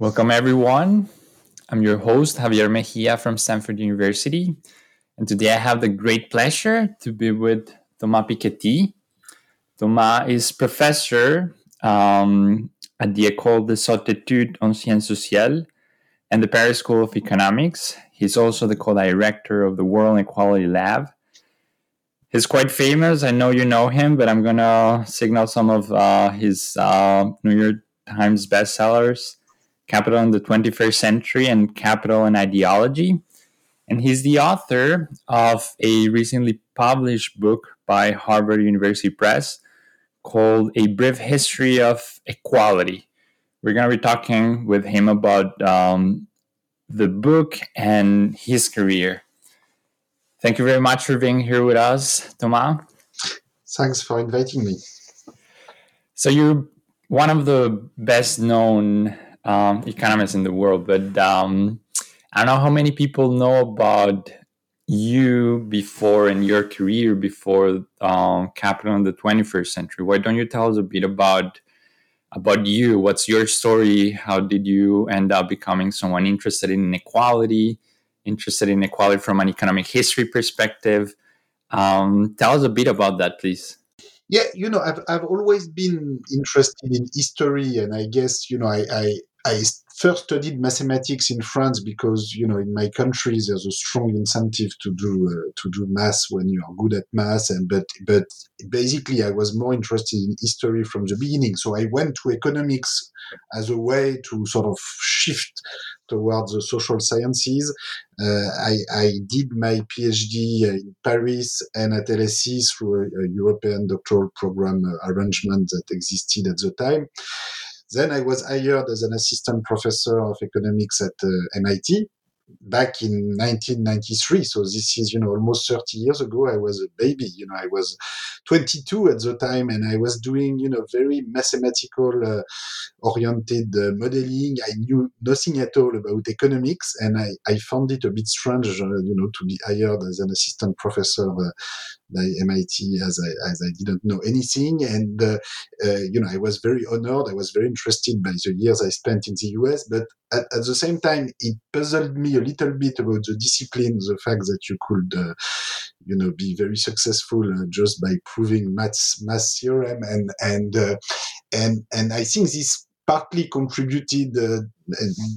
Welcome, everyone. I'm your host, Javier Mejia from Stanford University. And today I have the great pleasure to be with Thomas Piketty. Thomas is professor um, at the École des Hautes en Sciences Sociales and the Paris School of Economics. He's also the co director of the World Equality Lab. He's quite famous. I know you know him, but I'm going to signal some of uh, his uh, New York Times bestsellers. Capital in the 21st Century and Capital and Ideology. And he's the author of a recently published book by Harvard University Press called A Brief History of Equality. We're going to be talking with him about um, the book and his career. Thank you very much for being here with us, Thomas. Thanks for inviting me. So, you're one of the best known um, economists in the world, but um, I don't know how many people know about you before in your career before um, Capital in the 21st century. Why don't you tell us a bit about about you? What's your story? How did you end up becoming someone interested in inequality, interested in equality from an economic history perspective? Um, tell us a bit about that, please. Yeah, you know, I've, I've always been interested in history, and I guess, you know, I, I, I first studied mathematics in France because you know in my country there's a strong incentive to do uh, to do math when you are good at math. And but but basically I was more interested in history from the beginning. So I went to economics as a way to sort of shift towards the social sciences. Uh, I, I did my PhD in Paris and at LSE through a, a European doctoral program arrangement that existed at the time then I was hired as an assistant professor of economics at uh, MIT back in 1993. So this is, you know, almost 30 years ago. I was a baby, you know, I was 22 at the time and I was doing, you know, very mathematical uh, oriented uh, modeling. I knew nothing at all about economics and I, I found it a bit strange, uh, you know, to be hired as an assistant professor uh, by MIT as I, as I didn't know anything. And, uh, uh, you know, I was very honored. I was very interested by the years I spent in the US, but at, at the same time, it puzzled me a little bit about the discipline, the fact that you could, uh, you know, be very successful uh, just by proving maths, math theorem. And, and, uh, and, and I think this partly contributed, uh,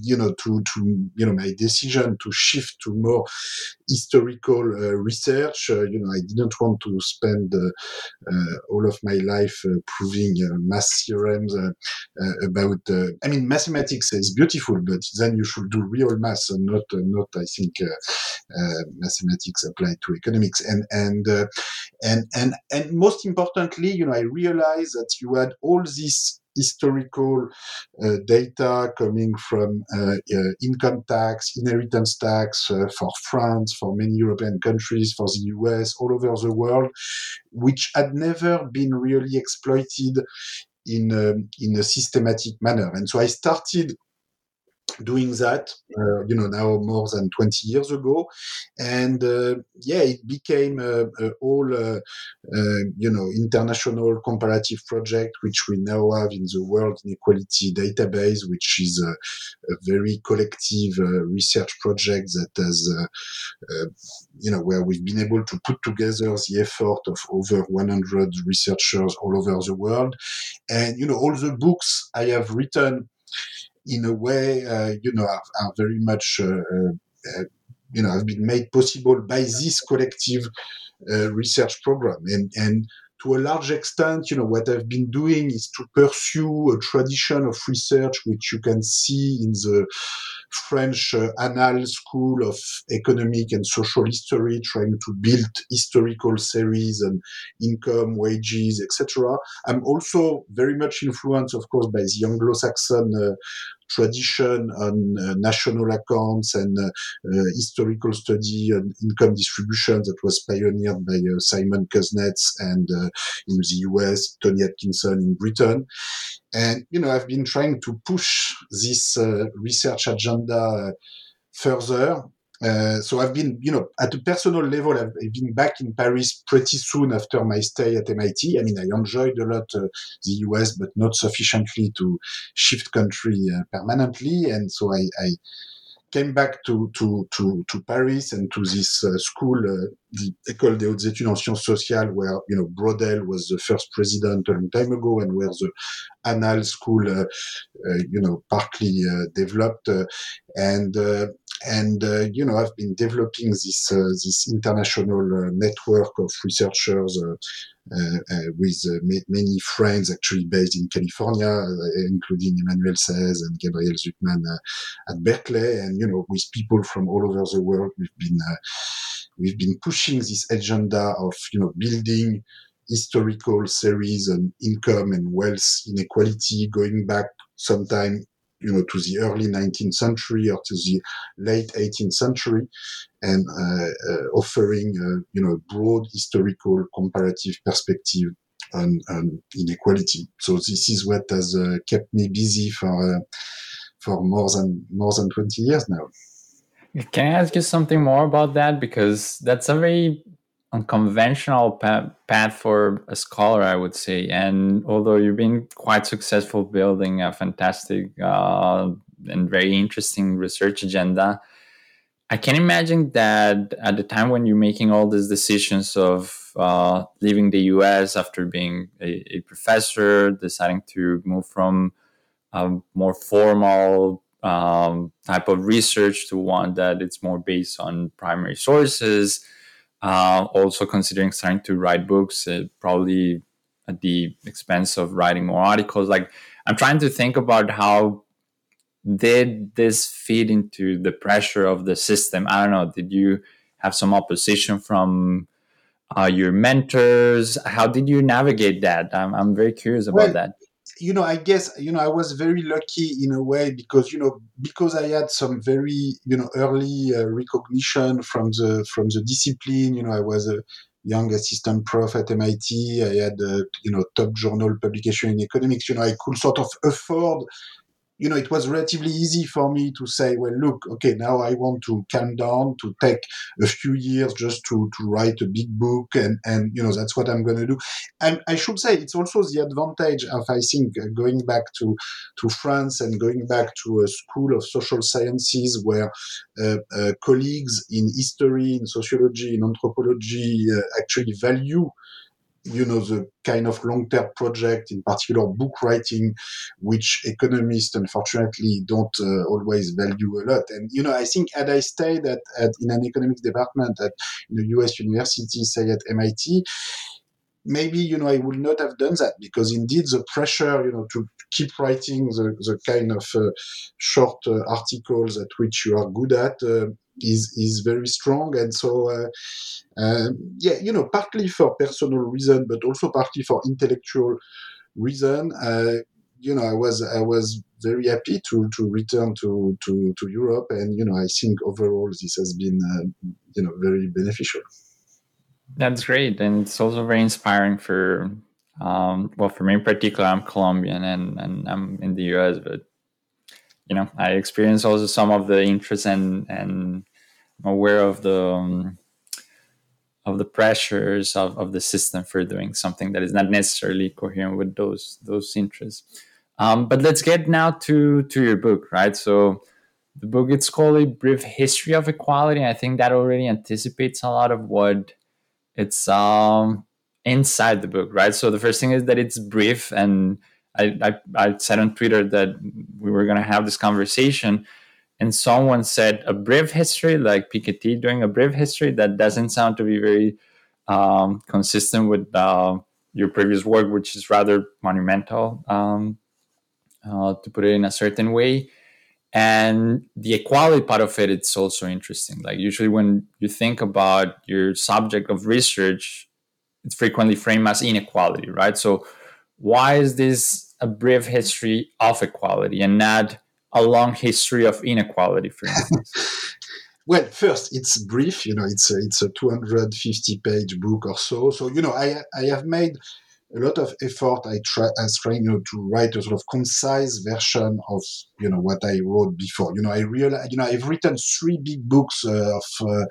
you know, to, to, you know, my decision to shift to more historical uh, research. Uh, you know, I didn't want to spend uh, uh, all of my life uh, proving mass theorems about, I mean, mathematics is beautiful, but then you should do real math and not, not, I think, mathematics applied to economics. And, and, and, and, and most importantly, you know, I realized that you had all these historical uh, data coming from uh, uh, income tax, inheritance tax uh, for France, for many European countries, for the US, all over the world, which had never been really exploited in a, in a systematic manner. And so I started doing that, uh, you know, now more than 20 years ago. And uh, yeah, it became a, a whole, uh, uh, you know, international comparative project, which we now have in the World Inequality Database, which is a, a very collective uh, research project that has, uh, you know, where we've been able to put together the effort of over 100 researchers all over the world. And, you know, all the books I have written in a way, uh, you know, are, are very much, uh, uh, you know, have been made possible by this collective research program. And, and to a large extent, you know, what I've been doing is to pursue a tradition of research which you can see in the French uh, Annales School of Economic and Social History, trying to build historical series and income, wages, etc. I'm also very much influenced, of course, by the Anglo-Saxon uh, tradition on uh, national accounts and uh, uh, historical study on income distribution that was pioneered by Simon Kuznets and in the US, Tony Atkinson in Britain. And, you know, I've been trying to push this research agenda further. Uh, so I've been, you know, at a personal level, I've, been back in Paris pretty soon after my stay at MIT. I mean, I enjoyed a lot uh, the US, but not sufficiently to shift country uh, permanently. And so I, I came back to, to, to, to Paris and to this uh, school, uh, the École des Hautes Études en Sciences Sociales, where, you know, Braudel was the first president a long time ago and where the Annales School, you know, partly developed. And, and, uh, you know, I've been developing this, uh, this international uh, network of researchers uh, uh, with uh, many friends actually based in California, including Emmanuel Saez and Gabriel Zucman at Berkeley, and you know with people from all over the world, we've been we've been pushing this agenda of you know building historical series on income and wealth inequality going back sometime you know, to the early 19th century or to the late 18th century, and uh, uh, offering, uh, you know, a broad historical comparative perspective on, on, inequality. So this is what has uh, kept me busy for uh, for more than more than 20 years now. Can I ask you something more about that? Because that's a very unconventional path for a scholar, I would say. And although you've been quite successful building a fantastic uh, and very interesting research agenda, I can imagine that at the time when you're making all these decisions of uh, leaving the US after being a, a, professor, deciding to move from a more formal um, type of research to one that it's more based on primary sources uh, also considering starting to write books, uh, probably at the expense of writing more articles. Like I'm trying to think about how did this feed into the pressure of the system? I don't know. Did you have some opposition from uh, your mentors? How did you navigate that? I'm, I'm very curious about well, that you know, I guess you know I was very lucky in a way because you know because I had some very you know early uh, recognition from the from the discipline. You know, I was a young assistant prof at MIT. I had a you know top journal publication in economics. You know, I could sort of afford you know, it was relatively easy for me to say, well, look, okay, now I want to calm down, to take a few years just to, to write a big book. And, and, you know, that's what I'm going to do. And I should say it's also the advantage of, I think, uh, going back to, to France and going back to a school of social sciences where uh, uh, colleagues in history, in sociology, in anthropology uh, actually value you know, the kind of long-term project, in particular book writing, which economists unfortunately don't uh, always value a lot. And, you know, I think had I stayed at, at in an economics department at the US university, say at MIT, maybe you know I would not have done that because indeed the pressure you know to keep writing the, the kind of uh, short uh, articles at which you are good at uh, is is very strong. And so uh, um, yeah you know partly for personal reason but also partly for intellectual reason uh, you know I was I was very happy to to return to to to Europe. And you know I think overall this has been uh, you know very beneficial. That's great, and it's also very inspiring for Um, well, for me in particular, I'm Colombian and, and I'm in the US, but you know, I experience also some of the interest and and aware of the um, of the pressures of, of the system for doing something that is not necessarily coherent with those those interests. Um, but let's get now to to your book, right? So the book it's called a brief history of equality. I think that already anticipates a lot of what it's um inside the book, right? So the first thing is that it's brief, and I I, I said on Twitter that we were going to have this conversation, and someone said a brief history, like Piketty doing a brief history, that doesn't sound to be very um, consistent with uh, your previous work, which is rather monumental, um, uh, to put it in a certain way. And the equality part of it, it's also interesting. Like usually when you think about your subject of research, it's frequently framed as inequality, right? So why is this a brief history of equality and not a long history of inequality, for instance? well, first, it's brief. You know, it's a, it's a 250 page book or so. So, you know, I, I have made a lot of effort. I try, I trying you know, to write a sort of concise version of you know what I wrote before. You know, I realize you know I've written three big books uh, of uh,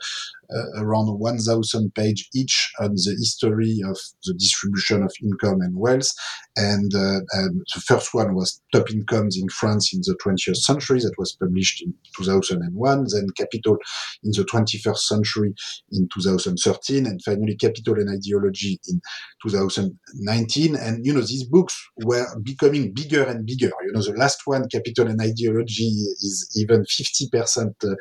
uh, around 1,000 page each on the history of the distribution of income and wealth. And, uh, and the first one was Top Incomes in France in the 20th Century, that was published in 2001. Then Capital in the 21st Century in 2013, and finally Capital and Ideology in 2019. And you know these books were becoming bigger and bigger. You know the last one, Capital and Ideology, is even 50% uh,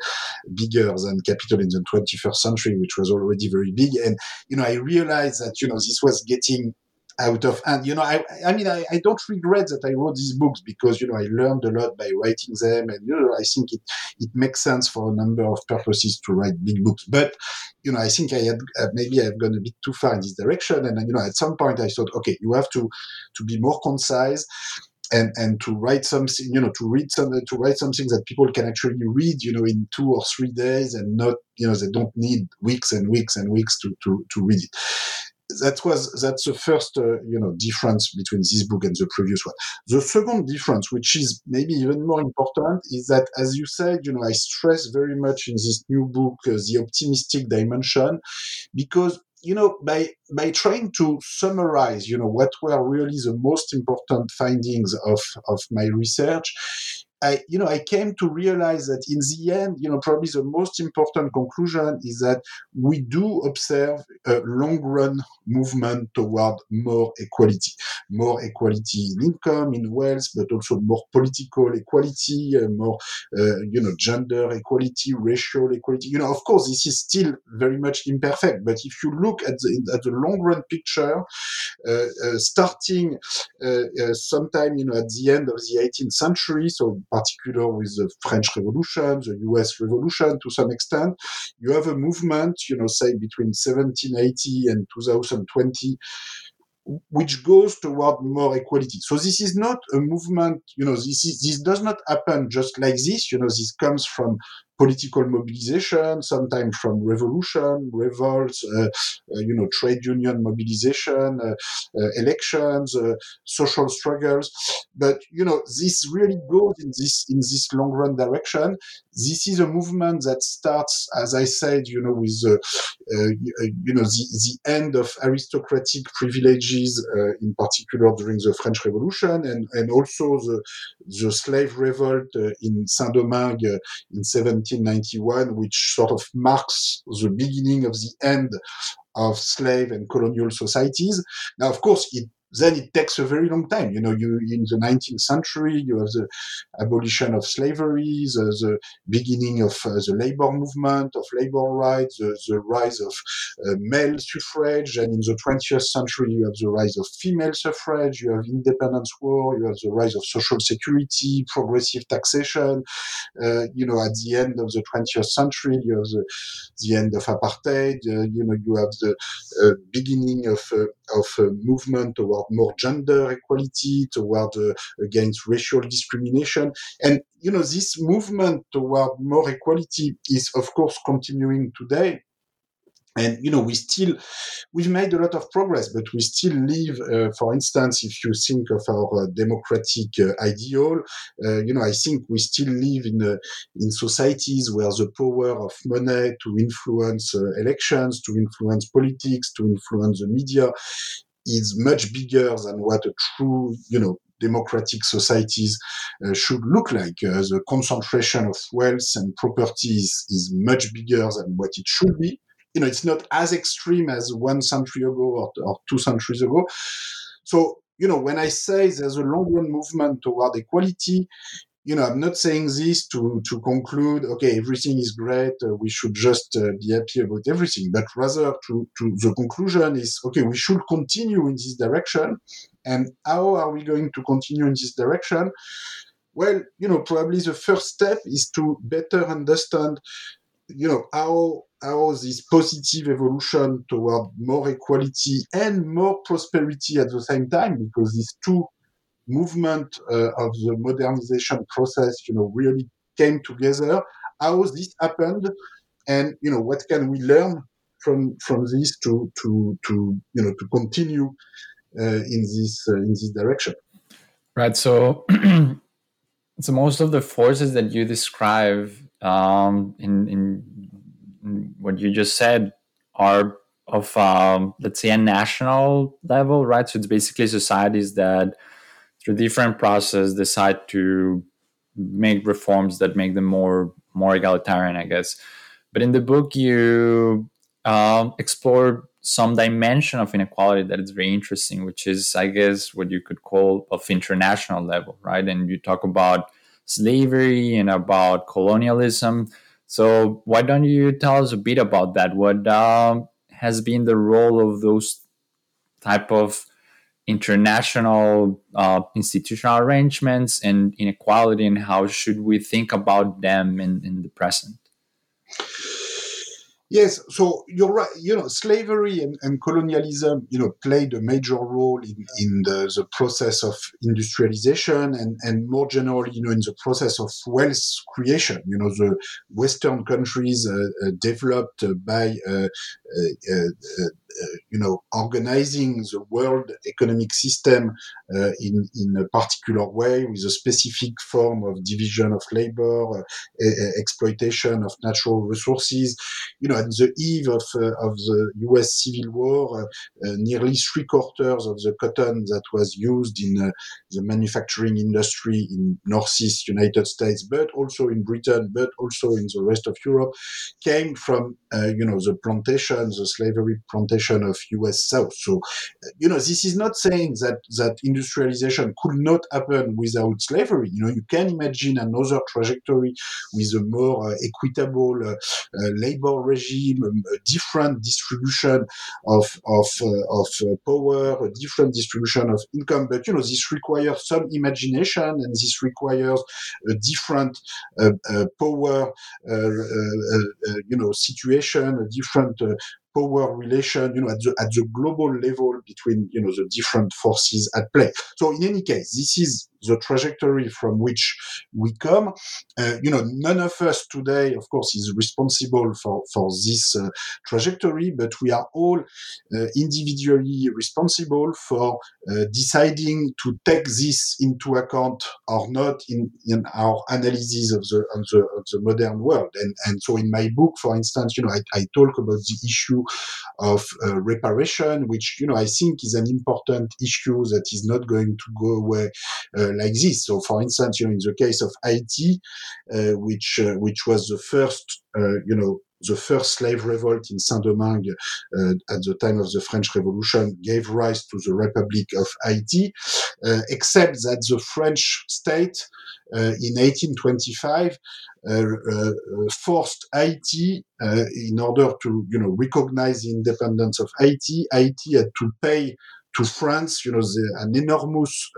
bigger than Capital in the 21st century, which was already very big. And, you know, I realized that, you know, this was getting out of hand. You know, I, I mean, I, I don't regret that I wrote these books because, you know, I learned a lot by writing them. And, you know, I think it, it makes sense for a number of purposes to write big books. But, you know, I think I had, uh, maybe I've gone a bit too far in this direction. And, you know, at some point I thought, okay, you have to, to be more concise and and to write something you know to read some to write something that people can actually read you know in two or three days and not you know they don't need weeks and weeks and weeks to to, to read it. That was that's the first uh, you know difference between this book and the previous one. The second difference which is maybe even more important is that as you said you know i stress very much in this new book uh, the optimistic dimension because you know, by by trying to summarize, you know, what were really the most important findings of of my research, I, you know, I came to realize that in the end, you know, probably the most important conclusion is that we do observe a long run movement toward more equality, more equality in income, in wealth, but also more political equality, uh, more, uh, you know, gender equality, racial equality. You know, of course, this is still very much imperfect, but if you look at the, at the long run picture, uh, uh starting uh, uh, sometime, you know, at the end of the 18th century, so particular with the French Revolution, the US Revolution to some extent. You have a movement, you know, say between 1780 and 2020 which goes toward more equality. So this is not a movement, you know, this is, this does not happen just like this, you know, this comes from political mobilization, sometimes from revolution, revolts, uh, uh, you know, trade union mobilization, uh, uh elections, social struggles. But you know, this really goes in this in this long run direction. This is a movement that starts, as I said, you know, with you know the, the end of aristocratic privileges, in particular during the French Revolution, and and also the the slave revolt in Saint Domingue in 17 1791, which sort of marks the beginning of the end of slave and colonial societies. Now, of course, it then it takes a very long time. You know, you in the 19th century, you have the abolition of slavery, the, the beginning of uh, the labor movement, of labor rights, the, the rise of uh, male suffrage, and in the 20th century, you have the rise of female suffrage, you have independence war, you have the rise of social security, progressive taxation. Uh, you know, at the end of the 20th century, you have the, the end of apartheid. Uh, you know, you have the uh, beginning of uh, of movement toward toward more gender equality, toward uh, against racial discrimination. And, you know, this movement toward more equality is, of course, continuing today. And you know we still we've made a lot of progress but we still live uh, for instance if you think of our uh, democratic uh, ideal uh, you know i think we still live in uh, in societies where the power of money to influence uh, elections to influence politics to influence the media is much bigger than what a true you know democratic societies uh, should look like. Uh, the concentration of wealth and properties is much bigger than what it should be you know, it's not as extreme as one century ago or, or two centuries ago. So, you know, when I say there's a long run movement toward equality, you know, I'm not saying this to, to conclude, okay, everything is great, uh, we should just uh, be happy about everything, but rather to, to the conclusion is, okay, we should continue in this direction. And how are we going to continue in this direction? Well, you know, probably the first step is to better understand, you know, how how this positive evolution toward more equality and more prosperity at the same time, because these two movement uh, of the modernization process, you know, really came together. How this happened, and you know, what can we learn from from this to to to you know to continue uh, in this uh, in this direction? Right. So, so most of the forces that you describe um, in in what you just said are of um, let's say a national level right? So it's basically societies that through different process decide to make reforms that make them more more egalitarian i guess. But in the book you um, explore some dimension of inequality that is very interesting which is i guess what you could call of international level right? And you talk about slavery and about colonialism so why don't you tell us a bit about that? What um, has been the role of those type of international uh, institutional arrangements and inequality, and how should we think about them in, in the present? Yes, so you're right. You know, slavery and, and colonialism, you know, played a major role in, in the, the process of industrialization and, and more generally, you know, in the process of wealth creation. You know, the Western countries uh, uh, developed uh, by uh, uh, uh, you know, organizing the world economic system uh, in in a particular way with a specific form of division of labor, uh, exploitation of natural resources. You know, at the eve of uh, of the U.S. Civil War, nearly three quarters of the cotton that was used in the manufacturing industry in Northeast United States, but also in Britain, but also in the rest of Europe, came from you know the plantation, the slavery plantation of US South. So, you know, this is not saying that that industrialization could not happen without slavery. You know, you can imagine another trajectory with a more uh, equitable uh, uh, labor regime, um, a different distribution of of uh, of uh, power, a different distribution of income. But you know, this requires some imagination, and this requires a different power, you know, situation, a different power relation, you know, at the at the global level between you know the different forces at play. So in any case, this is the trajectory from which we come. Uh, you know, none of us today, of course, is responsible for, for this uh, trajectory, but we are all uh, individually responsible for uh, deciding to take this into account or not in, in our analysis of the, of the, of the modern world. And, and so in my book, for instance, you know, I, I talk about the issue of uh, reparation, which, you know, I think is an important issue that is not going to go away uh, like this. So, for instance, you know, in the case of Haiti, uh, which uh, which was the first, you know, the first slave revolt in Saint-Domingue uh, at the time of the French Revolution gave rise to the Republic of Haiti, uh, except that the French state uh, in 1825 forced Haiti in order to, you know, recognize the independence of Haiti. Haiti had to pay to France, you know, the, an enormous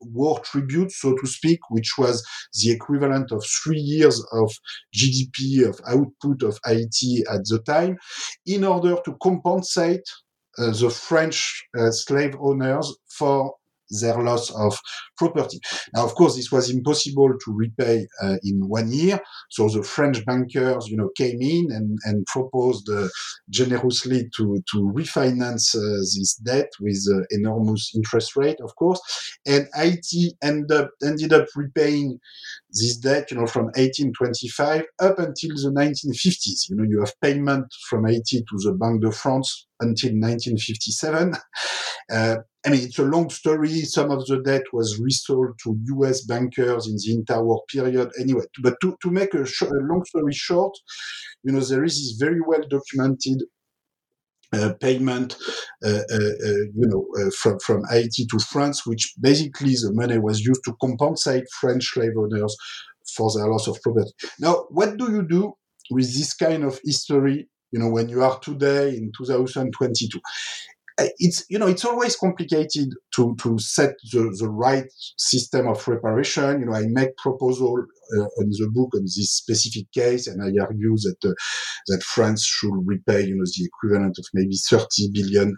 war tribute, so to speak, which was the equivalent of three years of GDP of output of Haiti at the time, in order to compensate uh, the French uh, slave owners for their loss of property. Now, of course, this was impossible to repay uh, in one year. So the French bankers, you know, came in and, and proposed uh, generously to, to refinance uh, this debt with uh, enormous interest rate, of course. And Haiti end up, ended up repaying this debt, you know, from 1825 up until the 1950s. You know, you have payment from Haiti to the Banque de France until 1957. Uh, I mean, it's a long story. Some of the debt was resold to U.S. bankers in the interwar period. Anyway, but to, to make a, sh- a long story short, you know, there is this very well documented uh, payment, uh, uh, uh you know, uh, from from Haiti to France, which basically the money was used to compensate French slave owners for their loss of property. Now, what do you do with this kind of history? You know, when you are today in 2022, it's you know it's always complicated to to set the, the right system of reparation. You know, I make proposal on the book on this specific case, and I argue that uh, that France should repay you know the equivalent of maybe 30 billion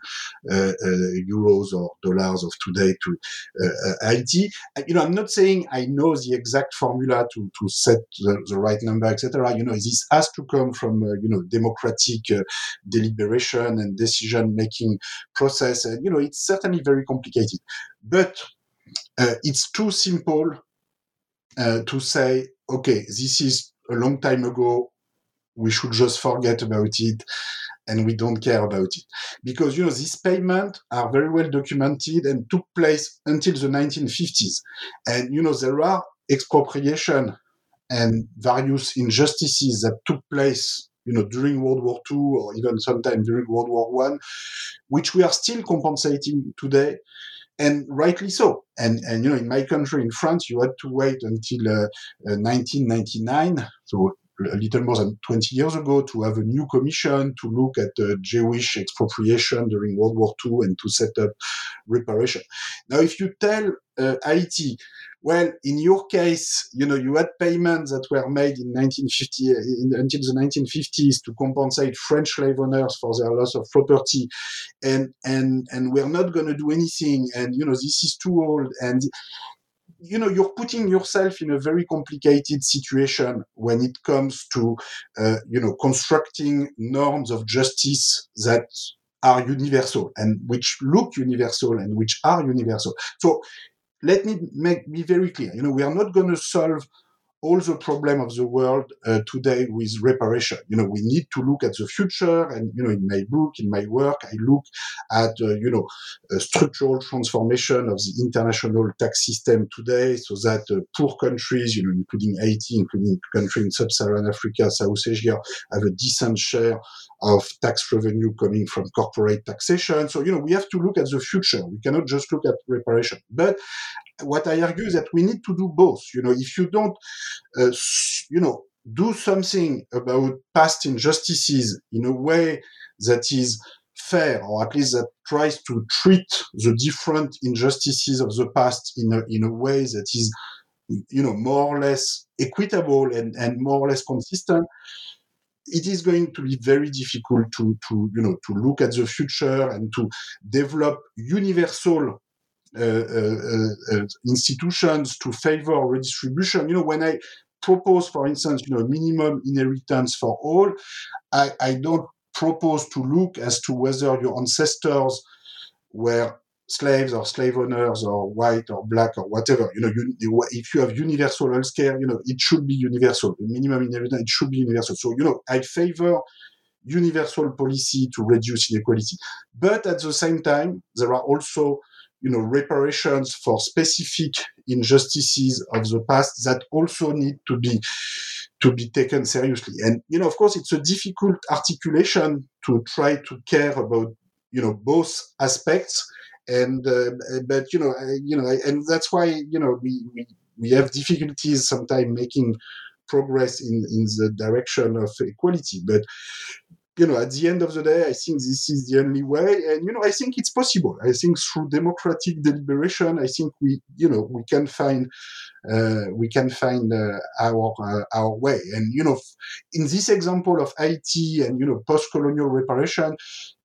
uh, uh euros or dollars of today to uh, uh, Haiti. You know, I'm not saying I know the exact formula to to set the, the right number, etc. You know, this has to come from you know democratic deliberation and decision making process. And, you know, it's certainly very complicated. But uh, it's too simple uh, to say, okay, this is a long time ago. We should just forget about it and we don't care about it. Because, you know, these payments are very well documented and took place until the 1950s. And, you know, there are expropriation and various injustices that took place you know, during World War II or even sometime during World War One, which we are still compensating today, and rightly so. And and you know, in my country, in France, you had to wait until uh, uh, 1999, so a little more than 20 years ago, to have a new commission to look at the Jewish expropriation during World War II and to set up reparation. Now, if you tell uh, Haiti well, in your case, you know, you had payments that were made in 1950 in, until the 1950s to compensate French slave owners for their loss of property, and and and we're not going to do anything. And you know, this is too old. And you know, you're putting yourself in a very complicated situation when it comes to uh, you know constructing norms of justice that are universal and which look universal and which are universal. So let me make be very clear. You know, we are not going to solve all the problem of the world uh, today with reparation. You know, we need to look at the future. And, you know, in my book, in my work, I look at, uh, you know, structural transformation of the international tax system today so that uh, poor countries, you know, including Haiti, including countries in sub-Saharan Africa, South Asia, have a decent share of tax revenue coming from corporate taxation. So, you know, we have to look at the future. We cannot just look at reparation. But what I argue is that we need to do both. You know, if you don't, uh, you know, do something about past injustices in a way that is fair, or at least that tries to treat the different injustices of the past in a, in a way that is, you know, more or less equitable and, and more or less consistent, it is going to be very difficult to, to, you know, to look at the future and to develop universal Uh, uh, uh, institutions to favor redistribution. You know, when I propose, for instance, you know, minimum inheritance for all, I, I don't propose to look as to whether your ancestors were slaves or slave owners or white or black or whatever. You know, you, if you have universal health care, you know, it should be universal. The minimum inheritance, it should be universal. So, you know, I favor universal policy to reduce inequality. But at the same time, there are also you know, reparations for specific injustices of the past that also need to be to be taken seriously. And you know, of course, it's a difficult articulation to try to care about you know both aspects. And uh, but you know, you know, and that's why you know we we, we have difficulties sometimes making progress in in the direction of equality. But you know, at the end of the day, I think this is the only way. And, you know, I think it's possible. I think through democratic deliberation, I think we, you know, we can find, uh, we can find uh, our, uh, our way. And, you know, in this example of Haiti and, you know, post-colonial reparation,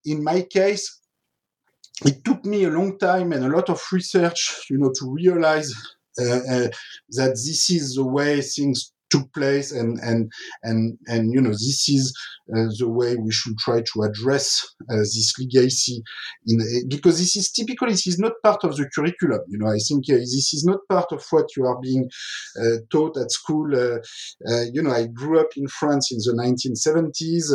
in my case, it took me a long time and a lot of research, you know, to realize uh, uh, that this is the way things took place and and and and you know this is uh, the way we should try to address uh, this legacy in because this is typically this is not part of the curriculum you know. I think uh, this is not part of what you are being uh, taught at school uh, you know i grew up in france in the 1970s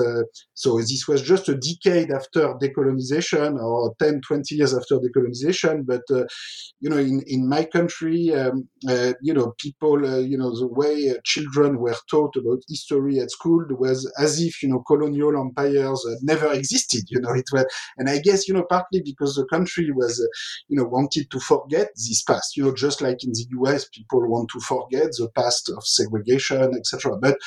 so this was just a decade after decolonization or 10 20 years after decolonization but you know in in my country um, you know people you know the way children were taught about history at school was as if you know colonial empires never existed. You know, it was, and I guess you know partly because the country was, uh, you know, wanted to forget this past. You know, just like in the U.S., people want to forget the past of segregation, etc. But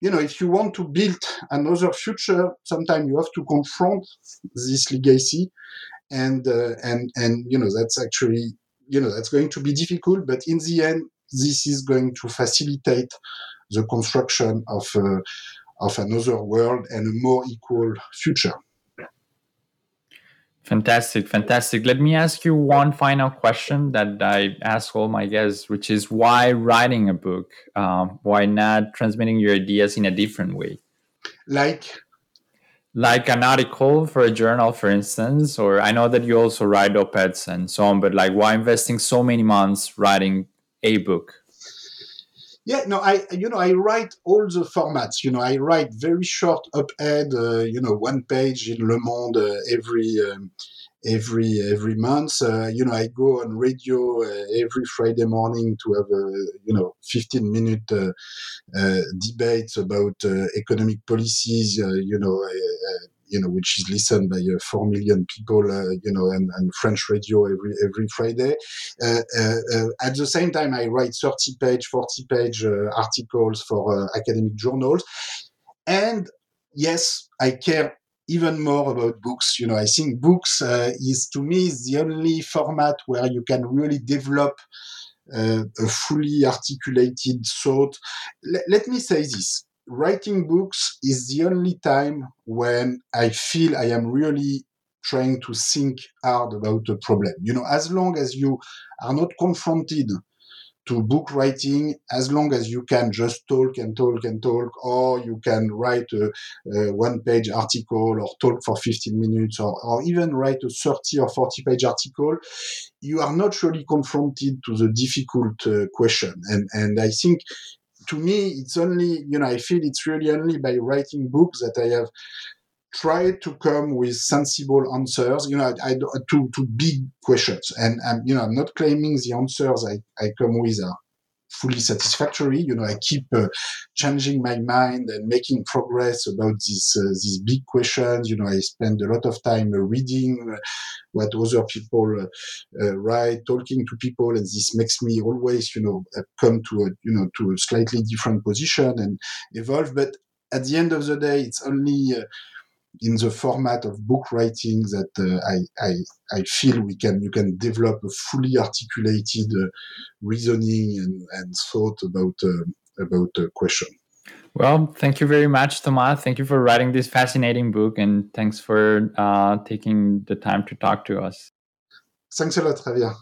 you know, if you want to build another future, sometimes you have to confront this legacy, and uh, and and you know that's actually you know that's going to be difficult, but in the end, this is going to facilitate the construction of uh, of another world and a more equal future. Fantastic, fantastic. Let me ask you one final question that I ask all my guests, which is why writing a book? Um, why not transmitting your ideas in a different way? Like? Like an article for a journal, for instance, or I know that you also write op-eds and so on, but like why investing so many months writing a book? Yeah, no, I you know I write all the formats. You know, I write very short op-ed. Uh, you know, one page in Le Monde uh, every. Um, every every month. Uh, you know, I go on radio uh, every Friday morning to have a you know 15 minute uh, uh debates about economic policies. you know, you know, which is listened by uh, four million people, uh, you know, and, and, French radio every every Friday. Uh, at the same time, I write 30 page, 40 page articles for academic journals, and yes, I care even more about books. You know, I think books uh, is to me is the only format where you can really develop uh, a fully articulated thought. L- let me say this: writing books is the only time when I feel I am really trying to think hard about a problem. You know, as long as you are not confronted to book writing, as long as you can just talk and talk and talk, or you can write a, a one page article or talk for 15 minutes, or, or even write a 30 or 40 page article, you are not really confronted to the difficult uh, question. And, and I think to me, it's only, you know, I feel it's really only by writing books that I have tried to come with sensible answers, you know, I, I, to, to big questions. And I'm, you know, I'm not claiming the answers I, I come with are fully satisfactory. You know, I keep uh, changing my mind and making progress about these uh, these big questions. You know, I spend a lot of time reading what other people uh, uh, write, talking to people, and this makes me always, you know, uh, come to a you know to a slightly different position and evolve. But at the end of the day, it's only in the format of book writing that uh, I, I, I feel we can you can develop a fully articulated uh, reasoning and, and thought about uh, about a question. Well, thank you very much, Thomas. Thank you for writing this fascinating book, and thanks for uh, taking the time to talk to us. Thanks a lot, Javier.